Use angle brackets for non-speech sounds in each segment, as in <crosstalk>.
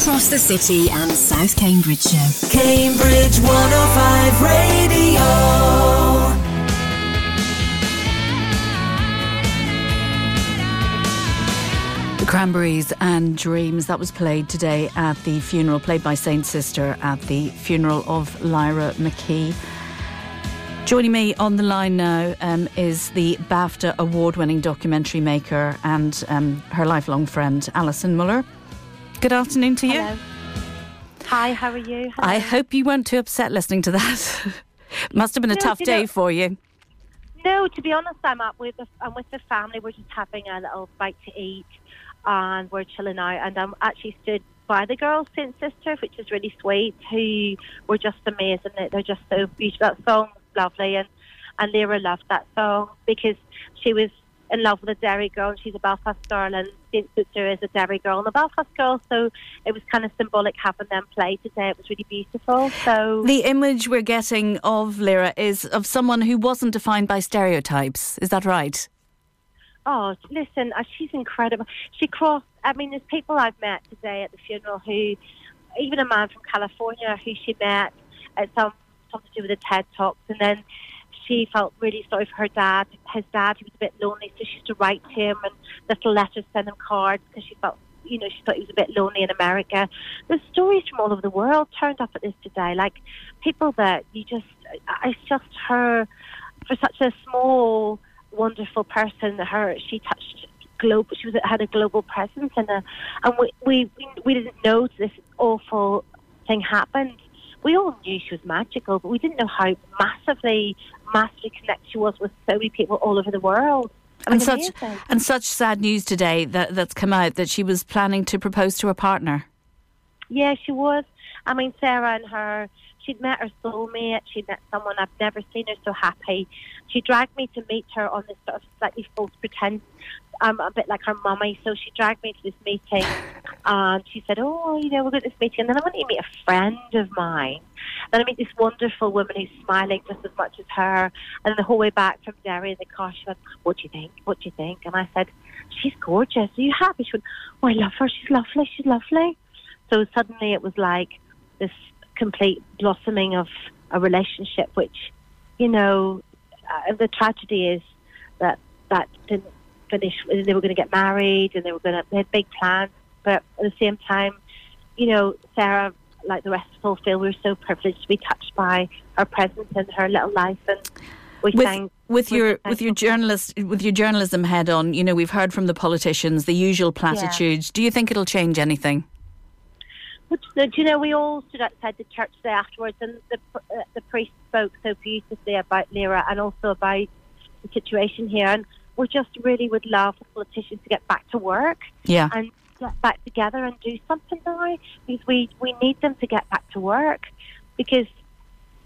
across the city and South Cambridgeshire. Cambridge 105 Radio. The Cranberries and Dreams. That was played today at the funeral, played by Saint Sister at the funeral of Lyra McKee. Joining me on the line now um, is the BAFTA award winning documentary maker and um, her lifelong friend, Alison Millar. Good afternoon to you. Hello. Hi, how are you? Hello. I hope you weren't too upset listening to that. <laughs> Must have been a No, tough day know- for you. No, to be honest, I'm up with the, I'm with the family. We're just having a little bite to eat, and we're chilling out. And I'm actually stood by the girls, Saint Sister, which is really sweet. Who were just amazing. They- They're just so beautiful. That song's lovely, and and Lyra loved that song because she was in love with a Derry girl. and She's a Belfast girl, and Saint Sister is a Derry girl and a Belfast girl. So it was kind of symbolic having them play today. It was really beautiful. So The image we're getting of Lyra is of someone who wasn't defined by stereotypes. Is that right? Oh, listen, uh, she's incredible. She crossed. I mean, there's people I've met today at the funeral who, even a man from California who she met at some something to do with the TED talks, and then she felt really sorry for her dad. His dad, he was a bit lonely, so she used to write to him and little letters, send him cards because she felt. You know, she thought he was a bit lonely in America. There's stories from all over the world turned up at this today, like people that you just, it's just her, for such a small, wonderful person. Her she touched global. She was had a global presence, and a, and we, we we we didn't know this awful thing happened. We all knew she was magical, but we didn't know how massively, massively connected she was with so many people all over the world. I mean, and such amazing. and such sad news today that that's come out that she was planning to propose to a partner. Yeah, she was. I mean, Sara and her, she'd met her soulmate. She'd met someone I've never seen her so happy. She dragged me to meet her on this sort of slightly false pretense. I'm a bit like her mummy, so she dragged me to this meeting, <laughs> and she said, "Oh, you know, we're going to this meeting, and then I want you to meet a friend of mine." Then I meet this wonderful woman who's smiling just as much as her, and the whole way back from Derry in the car, she went, "What do you think? What do you think?" And I said, "She's gorgeous. Are you happy?" She went, "Oh, I love her. She's lovely. She's lovely." So suddenly it was like this complete blossoming of a relationship, which, you know, uh, the tragedy is that that didn't finish. They were going to get married and they were going to, they had big plans. But at the same time, you know, Sara, like the rest of us, feel we're so privileged to be touched by her presence and her little life. And we With, with your with your journalist with your journalism head on, you know we've heard from the politicians the usual platitudes. Do you think it'll change anything? Which, uh, do you know, we all stood outside the church there afterwards, and the uh, the priest spoke so beautifully about Lyra and also about the situation here. And we just really would love the politicians to get back to work Yeah. and get back together and do something now because we, we need them to get back to work because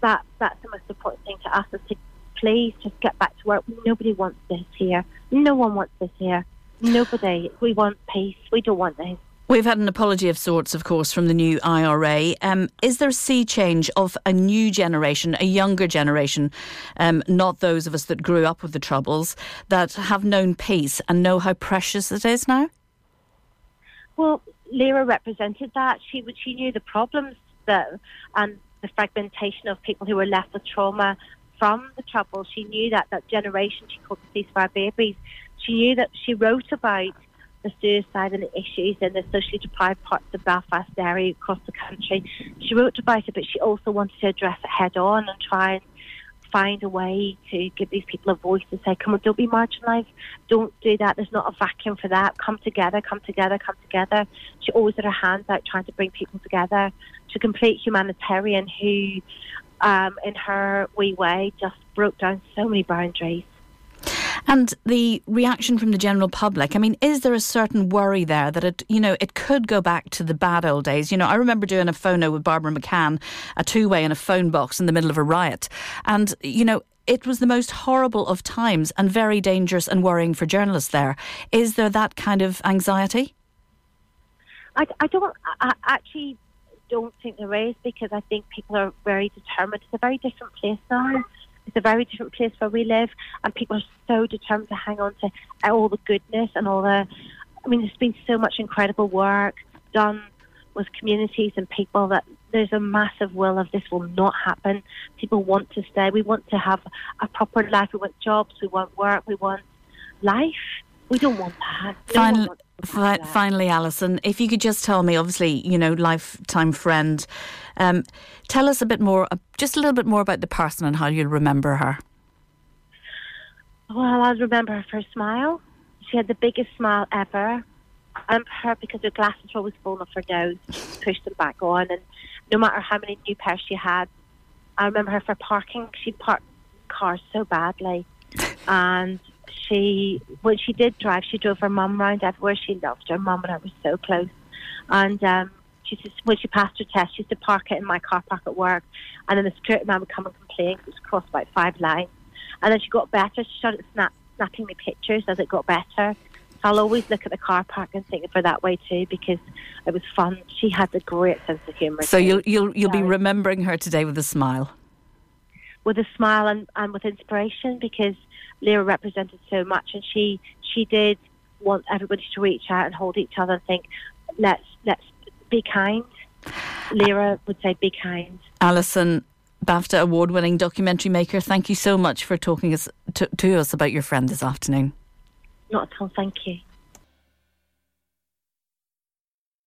that that's the most important thing to us is to please just get back to work. Nobody wants this here. No one wants this here. Nobody. We want peace. We don't want this. We've had an apology of sorts, of course, from the new IRA. Um, is there a sea change of a new generation, a younger generation, um, not those of us that grew up with the Troubles, that have known peace and know how precious it is now? Well, Lyra represented that. She she knew the problems though, um, and the fragmentation of people who were left with trauma from the trouble. She knew that that generation she called the ceasefire babies. She knew that she wrote about the suicide and the issues in the socially deprived parts of Belfast area across the country. She wrote about it, but she also wanted to address it head on and try and find a way to give these people a voice and say, come on, don't be marginalised. Don't do that. There's not a vacuum for that. Come together, come together, come together. She always had her hands out trying to bring people together. She's a complete humanitarian who, um, in her wee way, just broke down so many boundaries. And the reaction from the general public, I mean, is there a certain worry there that it, you know, it could go back to the bad old days? You know, I remember doing a phono with Barbara McCann, a two way in a phone box in the middle of a riot. And, you know, it was the most horrible of times and very dangerous and worrying for journalists there. Is there that kind of anxiety? I, I don't I I actually don't think there is because I think people are very determined. It's a very different place now. It's a very different place where we live, and people are so determined to hang on to all the goodness and all the. I mean, there's been so much incredible work done with communities and people that there's a massive will of this will not happen. People want to stay. We want to have a proper life. We want jobs. We want work. We want life. We don't want that. No one Finally, wants to have fi- finally, Alison, if you could just tell me, obviously, you know, lifetime friend, um, tell us a bit more, uh, just a little bit more about the person and how you'll remember her. Well, I remember her smile. She had the biggest smile ever. I remember her because her glasses were always falling off her nose. She pushed them back on, and no matter how many new pairs she had, I remember her for parking. She parked cars so badly, <laughs> and she when she did drive, she drove her mum round everywhere. She loved her mum, and I was so close. And um, she just when she passed her test, she used to park it in my car park at work, and then the security man would come and complain 'cause it was crossed about five lines. And then she got better. She started snap, snapping me pictures as it got better. So I'll always look at the car park and think of her that way too because it was fun. She had a great sense of humour. So too. you'll you'll you'll be remembering her today with a smile. With a smile and, and with inspiration because Lyra represented so much and she she did want everybody to reach out and hold each other and think let's let's be kind. Lyra would say be kind. Alison, BAFTA award-winning documentary maker, thank you so much for talking us to, to us about your friend this afternoon. Not at all, thank you.